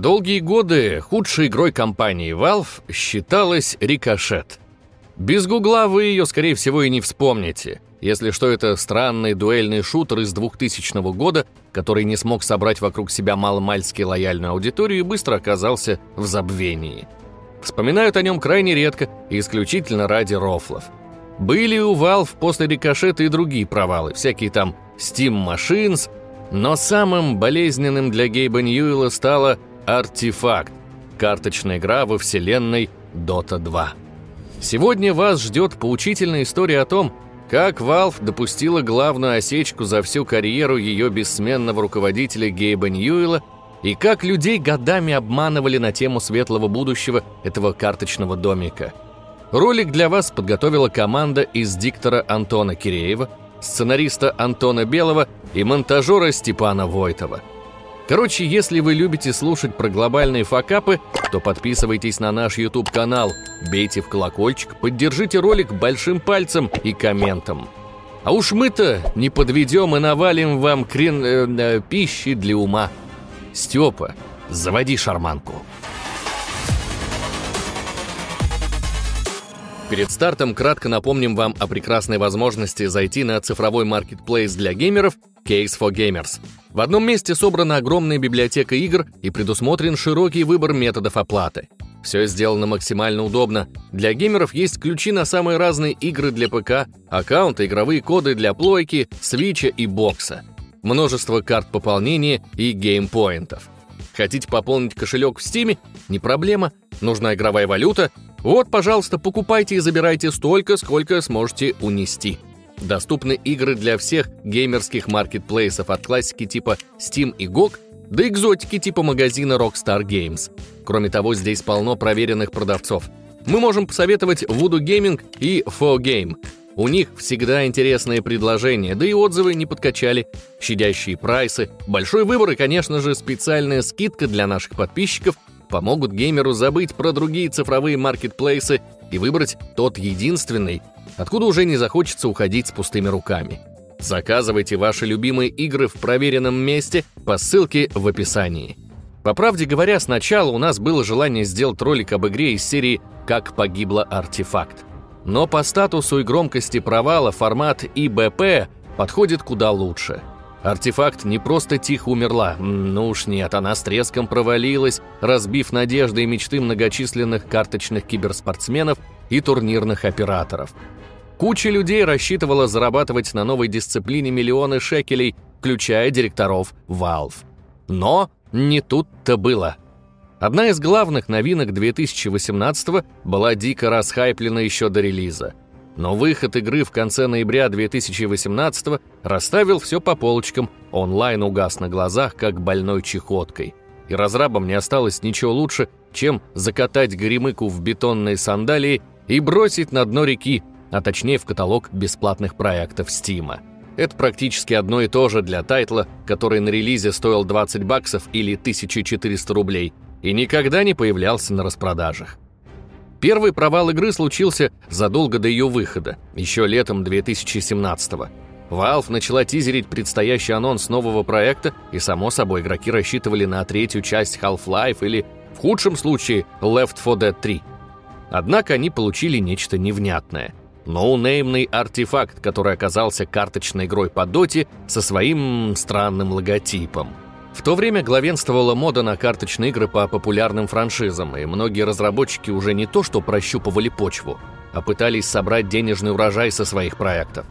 Долгие годы худшей игрой компании Valve считалась Ricochet. Без гугла вы ее, скорее всего, и не вспомните, если что это странный дуэльный шутер из 2000 года, который не смог собрать вокруг себя маломальски лояльную аудиторию и быстро оказался в забвении. Вспоминают о нем крайне редко и исключительно ради рофлов. Были у Valve после Рикошета и другие провалы, всякие там Steam Machines, но самым болезненным для Гейба Ньюэлла стало Артефакт. Карточная игра во вселенной Dota 2. Сегодня вас ждет поучительная история о том, как Valve допустила главную осечку за всю карьеру ее бессменного руководителя Гейба Ньюэлла и как людей годами обманывали на тему светлого будущего этого карточного домика. Ролик для вас подготовила команда из диктора Антона Киреева, сценариста Антона Белого и монтажера Степана Войтова – Короче, если вы любите слушать про глобальные факапы, то подписывайтесь на наш YouTube-канал, бейте в колокольчик, поддержите ролик большим пальцем и комментом. А уж мы-то не подведем и навалим вам крен... Э, э, пищи для ума. Степа, заводи шарманку. Перед стартом кратко напомним вам о прекрасной возможности зайти на цифровой маркетплейс для геймеров Case for Gamers. В одном месте собрана огромная библиотека игр и предусмотрен широкий выбор методов оплаты. Все сделано максимально удобно. Для геймеров есть ключи на самые разные игры для ПК, аккаунты, игровые коды для плойки, свича и бокса. Множество карт пополнения и геймпоинтов. Хотите пополнить кошелек в Стиме? Не проблема. Нужна игровая валюта? Вот, пожалуйста, покупайте и забирайте столько, сколько сможете унести. Доступны игры для всех геймерских маркетплейсов от классики типа Steam и GOG до экзотики типа магазина Rockstar Games. Кроме того, здесь полно проверенных продавцов. Мы можем посоветовать Voodoo Gaming и 4Game. У них всегда интересные предложения, да и отзывы не подкачали, щадящие прайсы, большой выбор и, конечно же, специальная скидка для наших подписчиков помогут геймеру забыть про другие цифровые маркетплейсы и выбрать тот единственный, откуда уже не захочется уходить с пустыми руками. Заказывайте ваши любимые игры в проверенном месте по ссылке в описании. По правде говоря, сначала у нас было желание сделать ролик об игре из серии «Как погибла артефакт». Но по статусу и громкости провала формат ИБП подходит куда лучше. Артефакт не просто тихо умерла, ну уж нет, она с треском провалилась, разбив надежды и мечты многочисленных карточных киберспортсменов и турнирных операторов. Куча людей рассчитывала зарабатывать на новой дисциплине миллионы шекелей, включая директоров Valve. Но не тут-то было. Одна из главных новинок 2018 была дико расхайплена еще до релиза. Но выход игры в конце ноября 2018 расставил все по полочкам, онлайн угас на глазах, как больной чехоткой. И разрабам не осталось ничего лучше, чем закатать горемыку в бетонные сандалии и бросить на дно реки, а точнее в каталог бесплатных проектов Стима. Это практически одно и то же для тайтла, который на релизе стоил 20 баксов или 1400 рублей и никогда не появлялся на распродажах. Первый провал игры случился задолго до ее выхода, еще летом 2017 -го. Valve начала тизерить предстоящий анонс нового проекта, и, само собой, игроки рассчитывали на третью часть Half-Life или, в худшем случае, Left 4 Dead 3. Однако они получили нечто невнятное ноунеймный артефакт, который оказался карточной игрой по доте со своим странным логотипом. В то время главенствовала мода на карточные игры по популярным франшизам, и многие разработчики уже не то что прощупывали почву, а пытались собрать денежный урожай со своих проектов.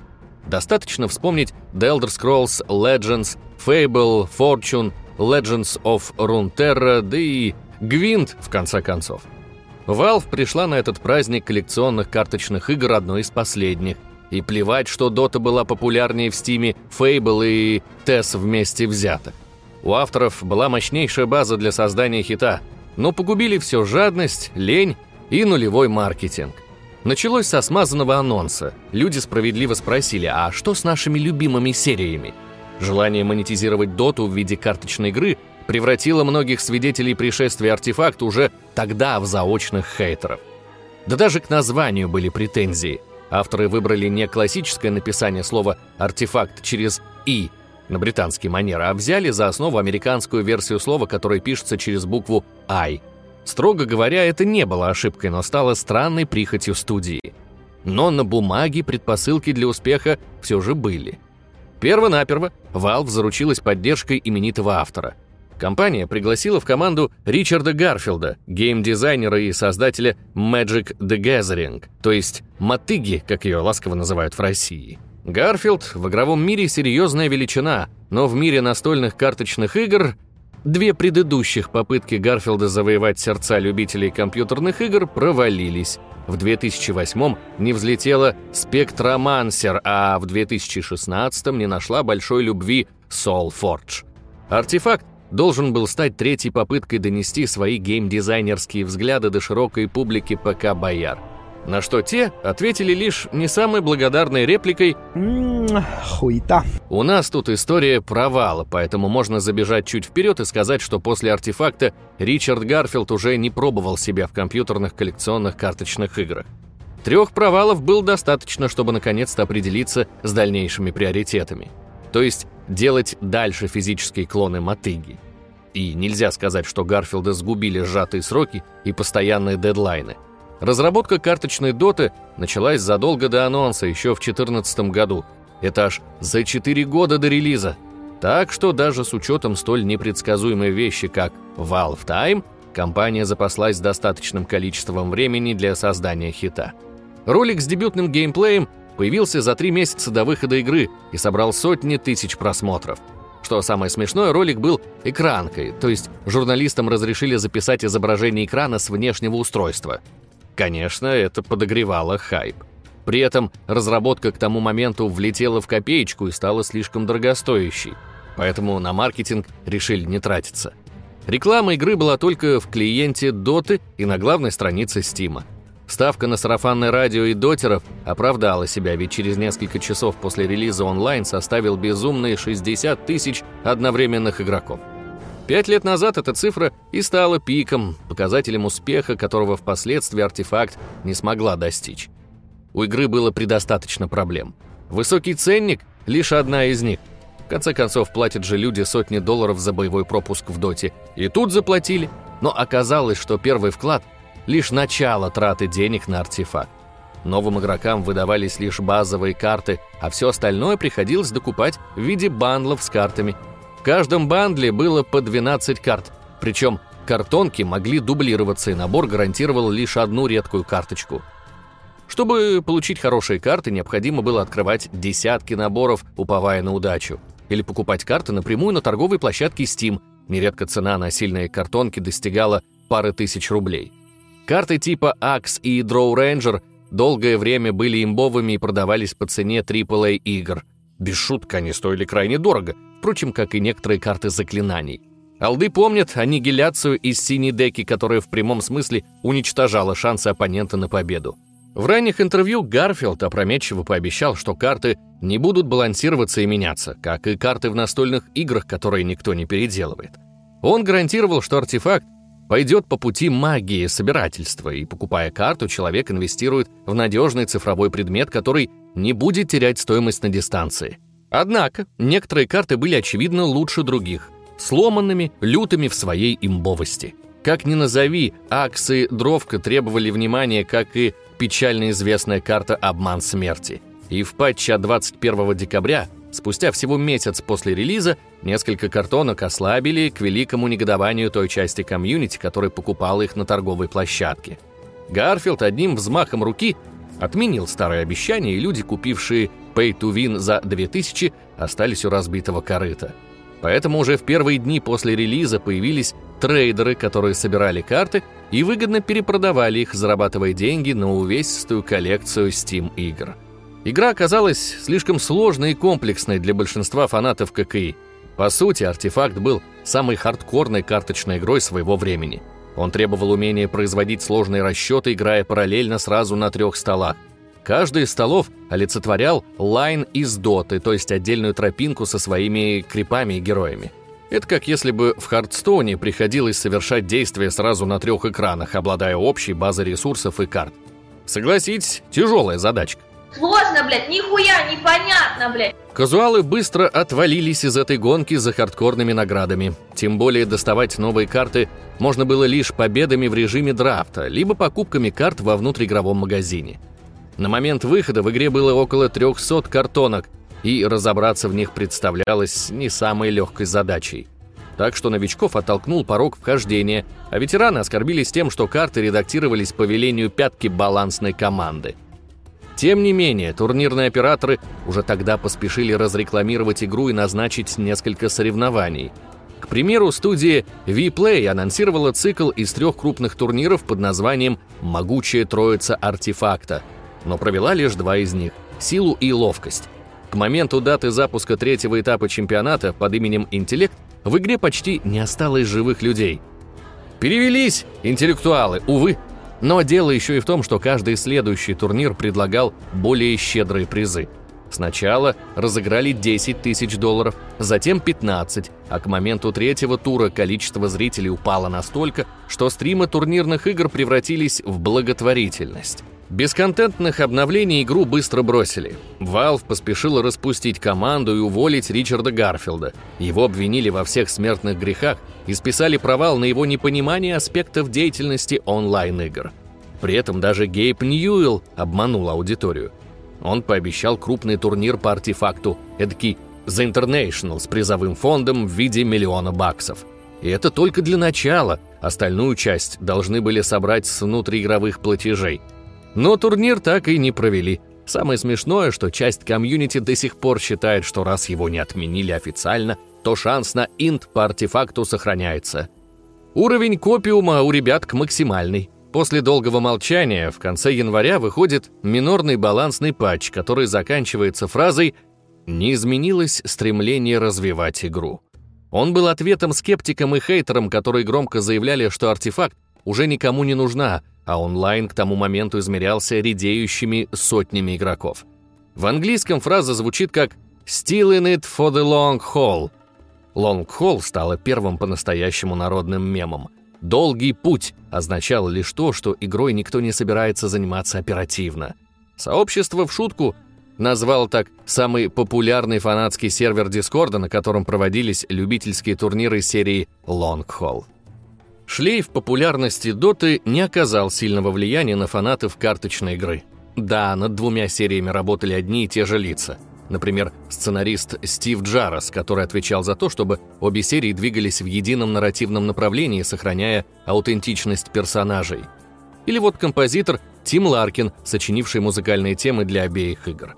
Достаточно вспомнить The Elder Scrolls Legends, Fable, Fortune, Legends of Runeterra, да и Гвинт, в конце концов – Valve пришла на этот праздник коллекционных карточных игр одной из последних. И плевать, что Dota была популярнее в Стиме Fable и TES вместе взятых. У авторов была мощнейшая база для создания хита, но погубили все жадность, лень и нулевой маркетинг. Началось со смазанного анонса. Люди справедливо спросили, а что с нашими любимыми сериями? Желание монетизировать доту в виде карточной игры превратила многих свидетелей пришествия артефакта уже тогда в заочных хейтеров. Да даже к названию были претензии. Авторы выбрали не классическое написание слова «артефакт» через «и», на британский манер, а взяли за основу американскую версию слова, которое пишется через букву «I». Строго говоря, это не было ошибкой, но стало странной прихотью студии. Но на бумаге предпосылки для успеха все же были. Первонаперво Valve заручилась поддержкой именитого автора. Компания пригласила в команду Ричарда Гарфилда, геймдизайнера и создателя Magic the Gathering, то есть Мотыги, как ее ласково называют в России. Гарфилд в игровом мире серьезная величина, но в мире настольных карточных игр Две предыдущих попытки Гарфилда завоевать сердца любителей компьютерных игр провалились. В 2008 не взлетела Spectromancer, а в 2016 не нашла большой любви Soulforge. Артефакт должен был стать третьей попыткой донести свои геймдизайнерские взгляды до широкой публики ПК-бояр. На что те ответили лишь не самой благодарной репликой Хуета. «У нас тут история провала, поэтому можно забежать чуть вперед и сказать, что после артефакта Ричард Гарфилд уже не пробовал себя в компьютерных коллекционных карточных играх. Трех провалов было достаточно, чтобы наконец-то определиться с дальнейшими приоритетами. То есть делать дальше физические клоны мотыги. И нельзя сказать, что Гарфилда сгубили сжатые сроки и постоянные дедлайны – Разработка карточной доты началась задолго до анонса, еще в 2014 году. Это аж за 4 года до релиза. Так что даже с учетом столь непредсказуемой вещи, как Valve Time, компания запаслась достаточным количеством времени для создания хита. Ролик с дебютным геймплеем появился за три месяца до выхода игры и собрал сотни тысяч просмотров. Что самое смешное, ролик был экранкой, то есть журналистам разрешили записать изображение экрана с внешнего устройства – Конечно, это подогревало хайп. При этом разработка к тому моменту влетела в копеечку и стала слишком дорогостоящей, поэтому на маркетинг решили не тратиться. Реклама игры была только в клиенте Доты и на главной странице Стима. Ставка на сарафанное радио и дотеров оправдала себя, ведь через несколько часов после релиза онлайн составил безумные 60 тысяч одновременных игроков. Пять лет назад эта цифра и стала пиком, показателем успеха, которого впоследствии артефакт не смогла достичь. У игры было предостаточно проблем. Высокий ценник – лишь одна из них. В конце концов, платят же люди сотни долларов за боевой пропуск в доте. И тут заплатили. Но оказалось, что первый вклад – лишь начало траты денег на артефакт. Новым игрокам выдавались лишь базовые карты, а все остальное приходилось докупать в виде бандлов с картами – в каждом бандле было по 12 карт, причем картонки могли дублироваться, и набор гарантировал лишь одну редкую карточку. Чтобы получить хорошие карты, необходимо было открывать десятки наборов, уповая на удачу, или покупать карты напрямую на торговой площадке Steam. Нередко цена на сильные картонки достигала пары тысяч рублей. Карты типа Axe и Draw Ranger долгое время были имбовыми и продавались по цене AAA игр. Без шутка они стоили крайне дорого – впрочем, как и некоторые карты заклинаний. Алды помнят аннигиляцию из синей деки, которая в прямом смысле уничтожала шансы оппонента на победу. В ранних интервью Гарфилд опрометчиво пообещал, что карты не будут балансироваться и меняться, как и карты в настольных играх, которые никто не переделывает. Он гарантировал, что артефакт пойдет по пути магии собирательства, и, покупая карту, человек инвестирует в надежный цифровой предмет, который не будет терять стоимость на дистанции – Однако, некоторые карты были очевидно лучше других, сломанными, лютыми в своей имбовости. Как ни назови, Axe и Дровка требовали внимания, как и печально известная карта «Обман смерти». И в патче от 21 декабря, спустя всего месяц после релиза, несколько картонок ослабили к великому негодованию той части комьюнити, которая покупала их на торговой площадке. Гарфилд одним взмахом руки отменил старое обещание, и люди, купившие Pay to Win за 2000 остались у разбитого корыта. Поэтому уже в первые дни после релиза появились трейдеры, которые собирали карты и выгодно перепродавали их, зарабатывая деньги на увесистую коллекцию Steam игр. Игра оказалась слишком сложной и комплексной для большинства фанатов ККИ. По сути, артефакт был самой хардкорной карточной игрой своего времени. Он требовал умения производить сложные расчеты, играя параллельно сразу на трех столах. Каждый из столов олицетворял лайн из доты, то есть отдельную тропинку со своими крипами и героями. Это как если бы в Хардстоуне приходилось совершать действия сразу на трех экранах, обладая общей базой ресурсов и карт. Согласитесь, тяжелая задачка. Сложно, блядь, нихуя непонятно, блядь. Казуалы быстро отвалились из этой гонки за хардкорными наградами. Тем более доставать новые карты можно было лишь победами в режиме драфта, либо покупками карт во внутриигровом магазине. На момент выхода в игре было около 300 картонок, и разобраться в них представлялось не самой легкой задачей. Так что новичков оттолкнул порог вхождения, а ветераны оскорбились тем, что карты редактировались по велению пятки балансной команды. Тем не менее, турнирные операторы уже тогда поспешили разрекламировать игру и назначить несколько соревнований. К примеру, студия V-Play анонсировала цикл из трех крупных турниров под названием «Могучая троица артефакта», но провела лишь два из них – силу и ловкость. К моменту даты запуска третьего этапа чемпионата под именем «Интеллект» в игре почти не осталось живых людей. Перевелись интеллектуалы, увы. Но дело еще и в том, что каждый следующий турнир предлагал более щедрые призы. Сначала разыграли 10 тысяч долларов, затем 15, а к моменту третьего тура количество зрителей упало настолько, что стримы турнирных игр превратились в благотворительность. Без контентных обновлений игру быстро бросили. Valve поспешила распустить команду и уволить Ричарда Гарфилда. Его обвинили во всех смертных грехах и списали провал на его непонимание аспектов деятельности онлайн-игр. При этом даже Гейб Ньюэлл обманул аудиторию. Он пообещал крупный турнир по артефакту, эдакий The International с призовым фондом в виде миллиона баксов. И это только для начала, остальную часть должны были собрать с внутриигровых платежей – но турнир так и не провели. Самое смешное, что часть комьюнити до сих пор считает, что раз его не отменили официально, то шанс на инт по артефакту сохраняется. Уровень копиума у ребят максимальный. После долгого молчания в конце января выходит минорный балансный патч, который заканчивается фразой «Не изменилось стремление развивать игру». Он был ответом скептикам и хейтерам, которые громко заявляли, что артефакт уже никому не нужна, а онлайн к тому моменту измерялся редеющими сотнями игроков. В английском фраза звучит как «Still in it for the long haul». Long haul стала первым по-настоящему народным мемом. «Долгий путь» означал лишь то, что игрой никто не собирается заниматься оперативно. Сообщество в шутку назвал так самый популярный фанатский сервер Дискорда, на котором проводились любительские турниры серии Long Haul. Шлейф популярности Доты не оказал сильного влияния на фанатов карточной игры. Да, над двумя сериями работали одни и те же лица. Например, сценарист Стив Джарас, который отвечал за то, чтобы обе серии двигались в едином нарративном направлении, сохраняя аутентичность персонажей. Или вот композитор Тим Ларкин, сочинивший музыкальные темы для обеих игр.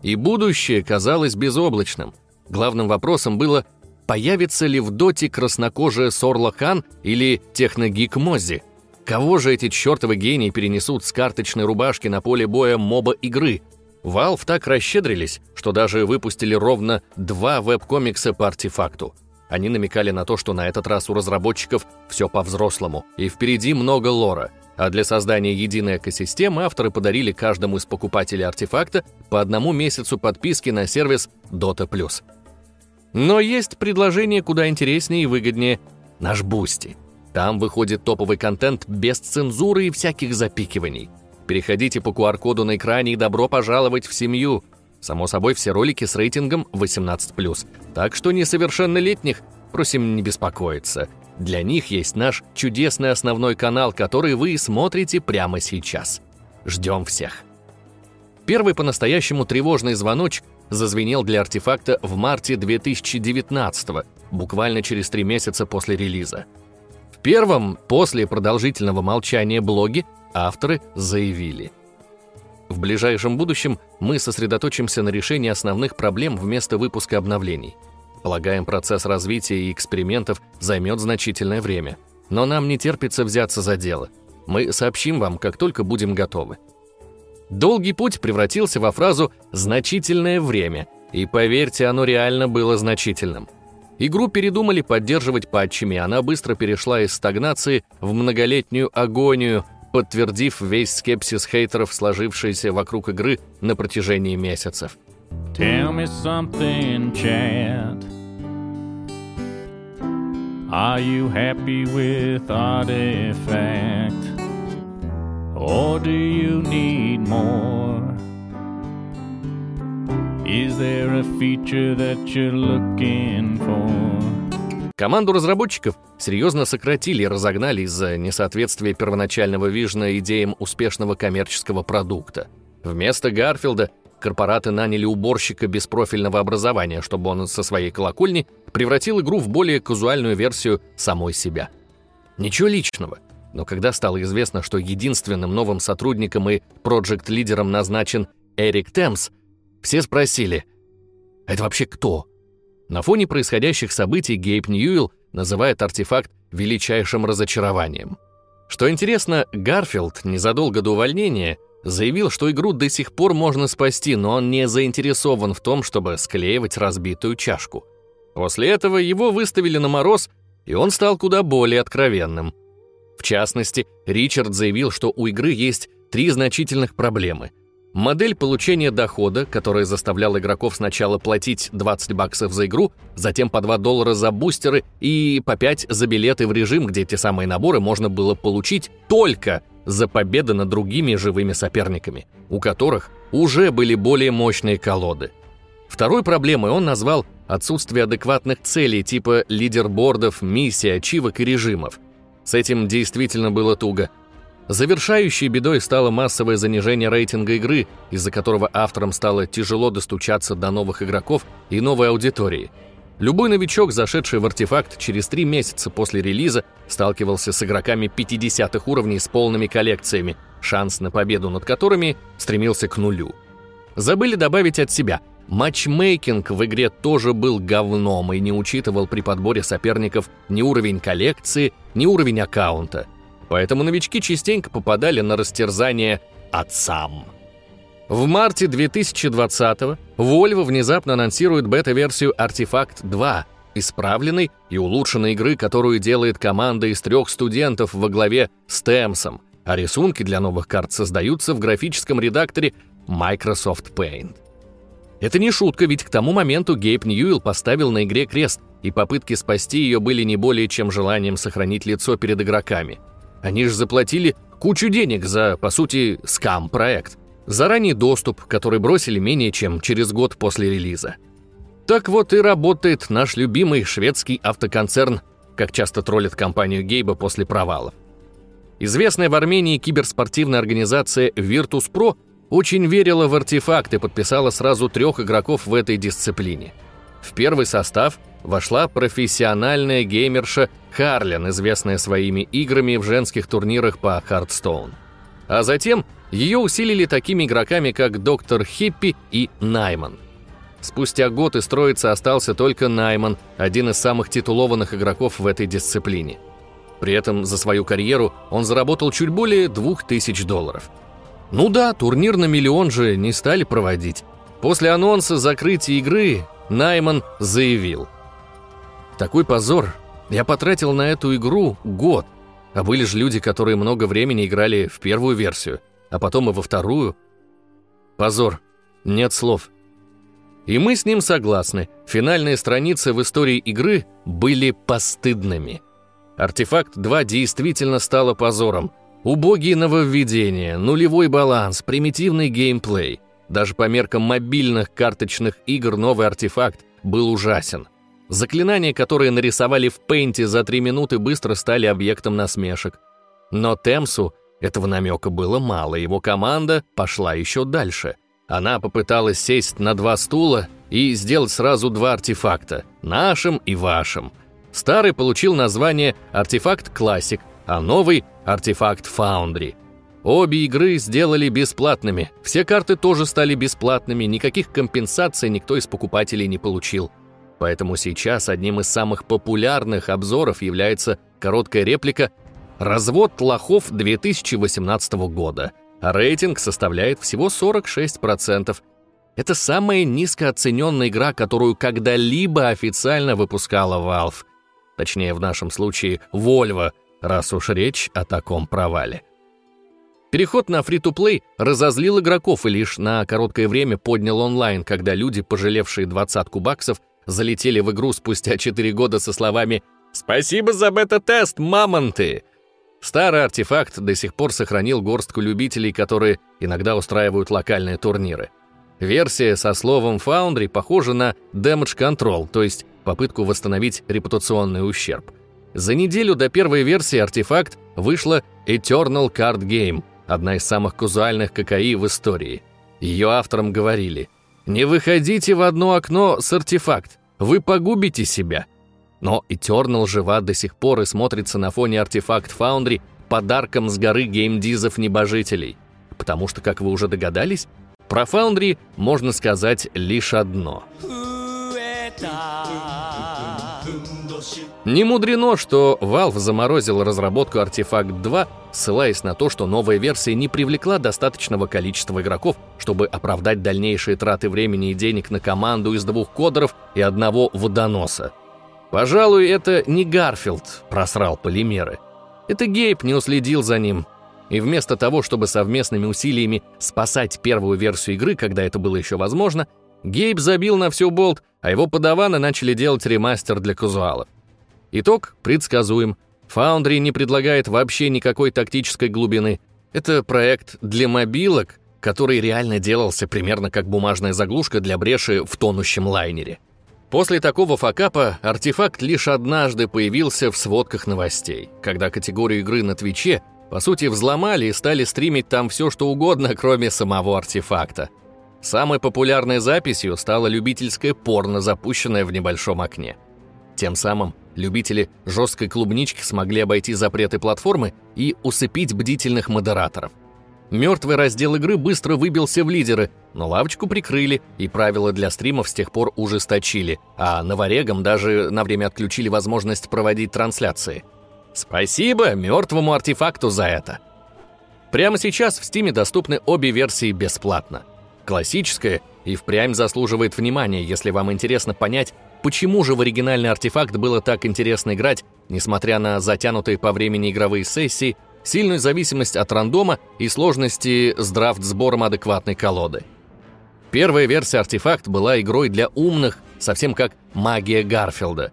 И будущее казалось безоблачным. Главным вопросом было, Появится ли в доте краснокожая Сорла Хан или техногик Мози? Кого же эти чертовы гении перенесут с карточной рубашки на поле боя моба игры? Valve так расщедрились, что даже выпустили ровно два веб-комикса по артефакту. Они намекали на то, что на этот раз у разработчиков все по-взрослому, и впереди много лора. А для создания единой экосистемы авторы подарили каждому из покупателей артефакта по одному месяцу подписки на сервис Dota+. Но есть предложение куда интереснее и выгоднее. Наш Boosty. Там выходит топовый контент без цензуры и всяких запикиваний. Переходите по QR-коду на экране и добро пожаловать в семью. Само собой, все ролики с рейтингом 18+. Так что несовершеннолетних просим не беспокоиться. Для них есть наш чудесный основной канал, который вы смотрите прямо сейчас. Ждем всех. Первый по-настоящему тревожный звоночек зазвенел для артефакта в марте 2019 буквально через три месяца после релиза. В первом, после продолжительного молчания блоге, авторы заявили. В ближайшем будущем мы сосредоточимся на решении основных проблем вместо выпуска обновлений. Полагаем, процесс развития и экспериментов займет значительное время. Но нам не терпится взяться за дело. Мы сообщим вам, как только будем готовы. Долгий путь превратился во фразу «значительное время», и поверьте, оно реально было значительным. Игру передумали поддерживать патчами, она быстро перешла из стагнации в многолетнюю агонию, подтвердив весь скепсис хейтеров, сложившийся вокруг игры на протяжении месяцев. Tell me something, Chad. Are you happy with Artifact? Or do you need more? Is there a feature that you're looking for? Команду разработчиков серьезно сократили и разогнали из-за несоответствия первоначального вижена идеям успешного коммерческого продукта. Вместо Гарфилда корпораты наняли уборщика без профильного образования, чтобы он со своей колокольни превратил игру в более казуальную версию самой себя. Ничего личного, но когда стало известно, что единственным новым сотрудником и проект-лидером назначен Эрик Темс, все спросили, «Это вообще кто?» На фоне происходящих событий Гейб Ньюэлл называет артефакт величайшим разочарованием. Что интересно, Гарфилд незадолго до увольнения заявил, что игру до сих пор можно спасти, но он не заинтересован в том, чтобы склеивать разбитую чашку. После этого его выставили на мороз, и он стал куда более откровенным. В частности, Ричард заявил, что у игры есть три значительных проблемы – Модель получения дохода, которая заставляла игроков сначала платить 20 баксов за игру, затем по 2 доллара за бустеры и по 5 за билеты в режим, где те самые наборы можно было получить только за победы над другими живыми соперниками, у которых уже были более мощные колоды. Второй проблемой он назвал отсутствие адекватных целей типа лидербордов, миссий, ачивок и режимов. С этим действительно было туго – Завершающей бедой стало массовое занижение рейтинга игры, из-за которого авторам стало тяжело достучаться до новых игроков и новой аудитории. Любой новичок, зашедший в артефакт через три месяца после релиза, сталкивался с игроками 50-х уровней с полными коллекциями, шанс на победу над которыми стремился к нулю. Забыли добавить от себя. Матчмейкинг в игре тоже был говном и не учитывал при подборе соперников ни уровень коллекции, ни уровень аккаунта – поэтому новички частенько попадали на растерзание отцам. В марте 2020-го Volvo внезапно анонсирует бета-версию Artifact 2, исправленной и улучшенной игры, которую делает команда из трех студентов во главе с Темсом, а рисунки для новых карт создаются в графическом редакторе Microsoft Paint. Это не шутка, ведь к тому моменту Гейб Ньюэлл поставил на игре крест, и попытки спасти ее были не более чем желанием сохранить лицо перед игроками – они же заплатили кучу денег за, по сути, скам-проект. За ранний доступ, который бросили менее чем через год после релиза. Так вот и работает наш любимый шведский автоконцерн, как часто троллит компанию Гейба после провалов. Известная в Армении киберспортивная организация Virtus.pro очень верила в артефакт и подписала сразу трех игроков в этой дисциплине. В первый состав – вошла профессиональная геймерша Харлен, известная своими играми в женских турнирах по Hearthstone. А затем ее усилили такими игроками, как DrHippi и Naiman. Спустя год из троицы остался только Naiman, один из самых титулованных игроков в этой дисциплине. При этом за свою карьеру он заработал чуть более 2000 долларов. Ну да, турнир на миллион же не стали проводить. После анонса закрытия игры Найман заявил – такой позор. Я потратил на эту игру год. А были же люди, которые много времени играли в первую версию, а потом и во вторую. Позор. Нет слов. И мы с ним согласны. Финальные страницы в истории игры были постыдными. Артефакт 2 действительно стало позором. Убогие нововведения, нулевой баланс, примитивный геймплей. Даже по меркам мобильных карточных игр новый артефакт был ужасен. Заклинания, которые нарисовали в Пейнте за три минуты, быстро стали объектом насмешек. Но Темсу этого намека было мало, его команда пошла еще дальше. Она попыталась сесть на два стула и сделать сразу два артефакта – нашим и вашим. Старый получил название «Артефакт Классик», а новый – «Артефакт Фаундри». Обе игры сделали бесплатными, все карты тоже стали бесплатными, никаких компенсаций никто из покупателей не получил – Поэтому сейчас одним из самых популярных обзоров является короткая реплика «Развод лохов 2018 года», рейтинг составляет всего 46%. Это самая низкооцененная игра, которую когда-либо официально выпускала Valve. Точнее, в нашем случае, Volvo, раз уж речь о таком провале. Переход на фри-то-плей разозлил игроков и лишь на короткое время поднял онлайн, когда люди, пожалевшие двадцатку баксов, залетели в игру спустя 4 года со словами «Спасибо за бета-тест, мамонты!». Старый артефакт до сих пор сохранил горстку любителей, которые иногда устраивают локальные турниры. Версия со словом Foundry похожа на Damage Control, то есть попытку восстановить репутационный ущерб. За неделю до первой версии артефакт вышла Eternal Card Game, одна из самых казуальных ККИ в истории. Ее авторам говорили «Не выходите в одно окно с артефакт, вы погубите себя». Но Eternal жива до сих пор и смотрится на фоне артефакт Foundry подарком с горы геймдизов-небожителей. Потому что, как вы уже догадались, про Foundry можно сказать лишь одно. Не мудрено, что Valve заморозил разработку Artifact 2, ссылаясь на то, что новая версия не привлекла достаточного количества игроков, чтобы оправдать дальнейшие траты времени и денег на команду из двух кодеров и одного водоноса. Пожалуй, это не Гарфилд просрал полимеры. Это Гейб не уследил за ним. И вместо того, чтобы совместными усилиями спасать первую версию игры, когда это было еще возможно, Гейб забил на все болт, а его подаваны начали делать ремастер для казуалов. Итог предсказуем. Foundry не предлагает вообще никакой тактической глубины. Это проект для мобилок, который реально делался примерно как бумажная заглушка для бреши в тонущем лайнере. После такого факапа артефакт лишь однажды появился в сводках новостей, когда категорию игры на Твиче, по сути, взломали и стали стримить там все, что угодно, кроме самого артефакта. Самой популярной записью стала любительская порно, запущенная в небольшом окне. Тем самым любители жесткой клубнички смогли обойти запреты платформы и усыпить бдительных модераторов. Мертвый раздел игры быстро выбился в лидеры, но лавочку прикрыли, и правила для стримов с тех пор ужесточили, а новорегам даже на время отключили возможность проводить трансляции. Спасибо мертвому артефакту за это. Прямо сейчас в Стиме доступны обе версии бесплатно. Классическая и впрямь заслуживает внимания, если вам интересно понять, почему же в оригинальный артефакт было так интересно играть, несмотря на затянутые по времени игровые сессии сильную зависимость от рандома и сложности с драфт-сбором адекватной колоды. Первая версия «Артефакт» была игрой для умных, совсем как «Магия Гарфилда».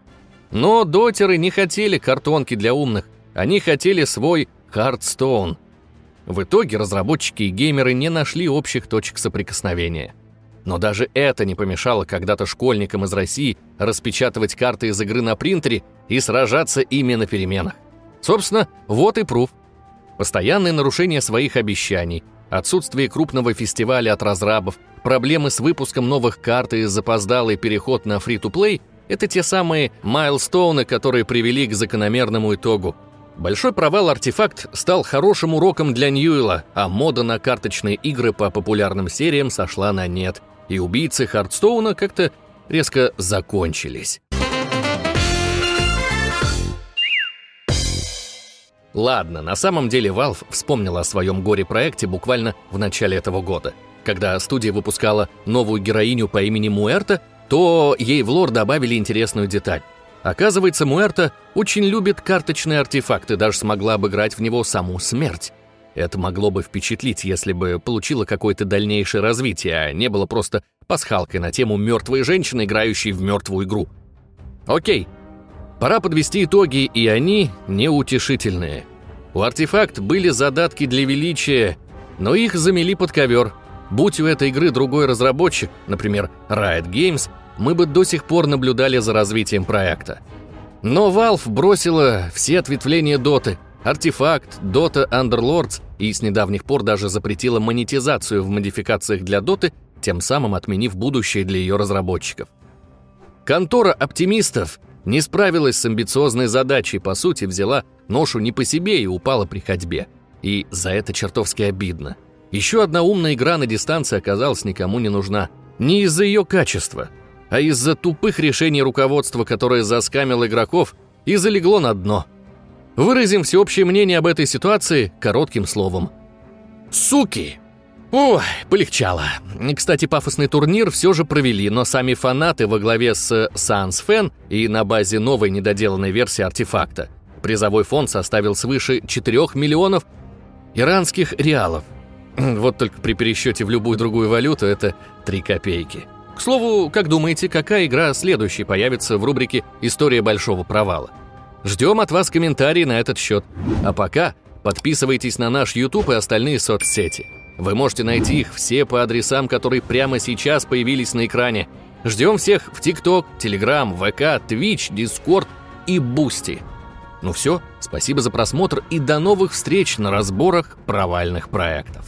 Но дотеры не хотели картонки для умных, они хотели свой «Хардстоун». В итоге разработчики и геймеры не нашли общих точек соприкосновения. Но даже это не помешало когда-то школьникам из России распечатывать карты из игры на принтере и сражаться ими на переменах. Собственно, вот и пруф. Постоянное нарушение своих обещаний, отсутствие крупного фестиваля от разрабов, проблемы с выпуском новых карт и запоздалый переход на фри-то-плей – это те самые майлстоуны, которые привели к закономерному итогу. Большой провал «Артефакт» стал хорошим уроком для Ньюэла, а мода на карточные игры по популярным сериям сошла на нет, и убийцы Хардстоуна как-то резко закончились. Ладно, на самом деле Valve вспомнила о своем горе-проекте буквально в начале этого года. Когда студия выпускала новую героиню по имени Муэрта, то ей в лор добавили интересную деталь. Оказывается, Муэрта очень любит карточные артефакты, даже смогла обыграть в него саму смерть. Это могло бы впечатлить, если бы получило какое-то дальнейшее развитие, а не было просто пасхалкой на тему мертвой женщины, играющей в мертвую игру. Окей, Пора подвести итоги, и они неутешительные. У артефакт были задатки для величия, но их замели под ковер. Будь у этой игры другой разработчик, например, Riot Games, мы бы до сих пор наблюдали за развитием проекта. Но Valve бросила все ответвления Доты, артефакт, Dota Underlords и с недавних пор даже запретила монетизацию в модификациях для Доты, тем самым отменив будущее для ее разработчиков. Контора оптимистов не справилась с амбициозной задачей, по сути, взяла ношу не по себе и упала при ходьбе. И за это чертовски обидно. Еще одна умная игра на дистанции оказалась никому не нужна. Не из-за ее качества, а из-за тупых решений руководства, которое заскамило игроков и залегло на дно. Выразим всеобщее мнение об этой ситуации коротким словом. «Суки!» Ой, полегчало. Кстати, пафосный турнир все же провели, но сами фанаты во главе с Sans Fan и на базе новой недоделанной версии артефакта. Призовой фонд составил свыше 4 миллионов иранских реалов. Вот только при пересчете в любую другую валюту это 3 копейки. К слову, как думаете, какая игра следующей появится в рубрике «История большого провала»? Ждем от вас комментарии на этот счет. А пока подписывайтесь на наш YouTube и остальные соцсети. Вы можете найти их все по адресам, которые прямо сейчас появились на экране. Ждем всех в ТикТок, Телеграм, ВК, Твич, Дискорд и Boosty. Ну все, спасибо за просмотр и до новых встреч на разборах провальных проектов.